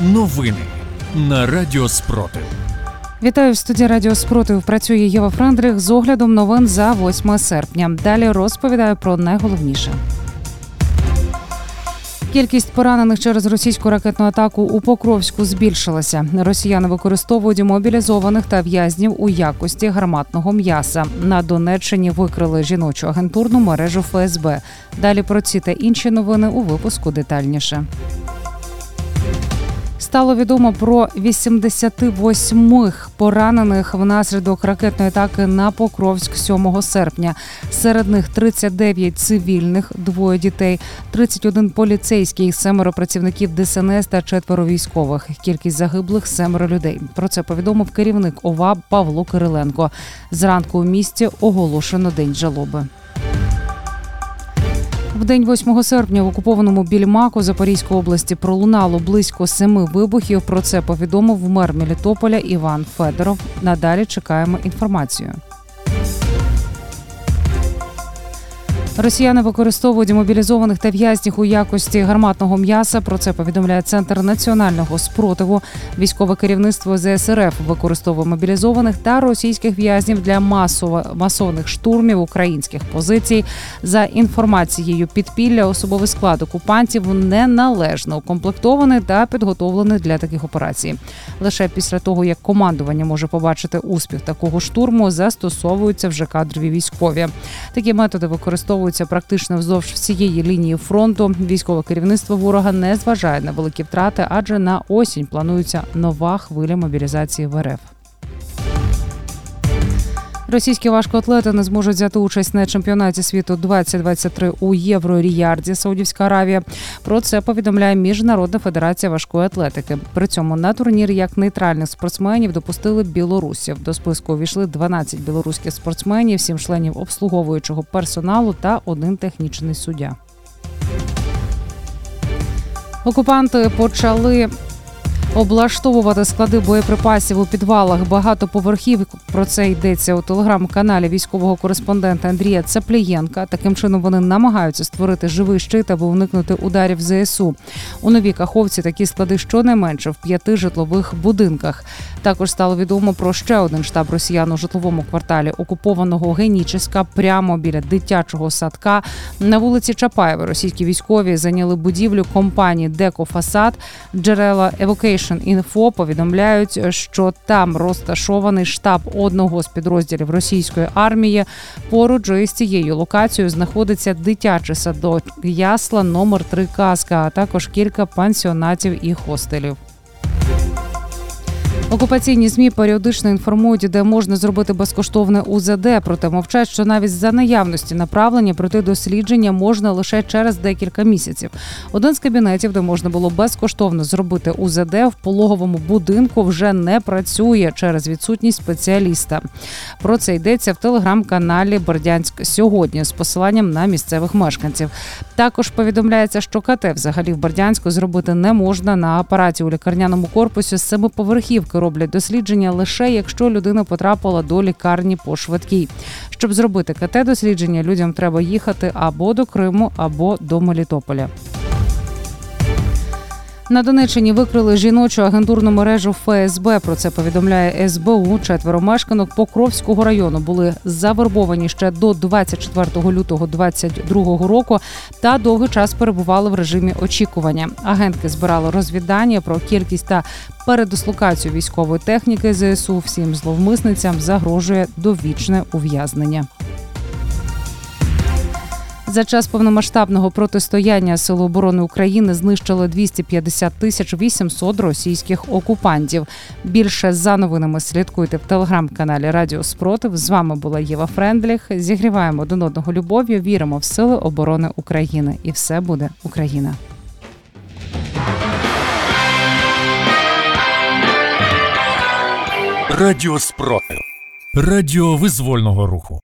Новини на Радіо Спротив. Вітаю в студії Радіо Спротив. Працює Єва Френдрих з оглядом новин за 8 серпня. Далі розповідаю про найголовніше. Кількість поранених через російську ракетну атаку у Покровську збільшилася. Росіяни використовують мобілізованих та в'язнів у якості гарматного м'яса. На Донеччині викрили жіночу агентурну мережу ФСБ. Далі про ці та інші новини у випуску детальніше. Стало відомо про 88 поранених внаслідок ракетної атаки на Покровськ 7 серпня. Серед них 39 цивільних, двоє дітей, 31 поліцейський, семеро працівників ДСНС та четверо військових. Кількість загиблих семеро людей. Про це повідомив керівник ОВА Павло Кириленко. Зранку у місті оголошено день жалоби. В день 8 серпня в окупованому Більмаку Запорізької області пролунало близько семи вибухів. Про це повідомив мер Мелітополя Іван Федоров. Надалі чекаємо інформацію. Росіяни використовують мобілізованих та в'язнів у якості гарматного м'яса. Про це повідомляє центр національного спротиву. Військове керівництво ЗСРФ використовує мобілізованих та російських в'язнів для масово масовних штурмів українських позицій. За інформацією підпілля, особовий склад окупантів неналежно укомплектований та підготовлений для таких операцій. Лише після того, як командування може побачити успіх такого штурму, застосовуються вже кадрові військові. Такі методи використовують використовуються практично вздовж всієї лінії фронту. Військове керівництво ворога не зважає на великі втрати, адже на осінь планується нова хвиля мобілізації в РФ. Російські важкоатлети не зможуть взяти участь на чемпіонаті світу 2023 у Євро Ріярді, Саудівська Аравія. Про це повідомляє Міжнародна федерація важкої атлетики. При цьому на турнір як нейтральних спортсменів допустили білорусів. До списку увійшли 12 білоруських спортсменів, 7 членів обслуговуючого персоналу та один технічний суддя. Окупанти почали облаштовувати склади боєприпасів у підвалах багатоповерхів. Про це йдеться у телеграм-каналі військового кореспондента Андрія Цаплієнка. Таким чином вони намагаються створити живий щит, аби уникнути ударів ЗСУ. У новій каховці такі склади щонайменше в п'яти житлових будинках. Також стало відомо про ще один штаб росіян у житловому кварталі окупованого Геніческа прямо біля дитячого садка на вулиці Чапаєва. Російські військові зайняли будівлю компанії Деко Фасад джерела Evocation Info повідомляють, що там розташований штаб одного з підрозділів російської армії. Поруч із цією локацією знаходиться дитячий садок ясла номер 3 казка, а також кілька пансіонатів і хостелів. Окупаційні змі періодично інформують, де можна зробити безкоштовне УЗД, проте мовчать, що навіть за наявності направлення пройти дослідження можна лише через декілька місяців. Один з кабінетів, де можна було безкоштовно зробити УЗД в пологовому будинку, вже не працює через відсутність спеціаліста. Про це йдеться в телеграм-каналі Бердянськ сьогодні з посиланням на місцевих мешканців. Також повідомляється, що КТ взагалі в Бердянську зробити не можна на апараті у лікарняному корпусі з семиповерхівки роблять дослідження лише якщо людина потрапила до лікарні по швидкій. Щоб зробити КТ дослідження, людям треба їхати або до Криму, або до Мелітополя. На Донеччині викрили жіночу агентурну мережу ФСБ. Про це повідомляє СБУ. Четверо мешканок Покровського району були завербовані ще до 24 лютого 2022 року та довгий час перебували в режимі очікування. Агентки збирали розвідання про кількість та передислокацію військової техніки. Зсу всім зловмисницям загрожує довічне ув'язнення. За час повномасштабного протистояння Сили оборони України знищили 250 тисяч 800 російських окупантів. Більше за новинами слідкуйте в телеграм-каналі Радіо Спротив. З вами була Єва Френдліх. Зігріваємо один одного любов'ю. Віримо в сили оборони України, і все буде Україна. Радіо Спротив. Радіо визвольного руху.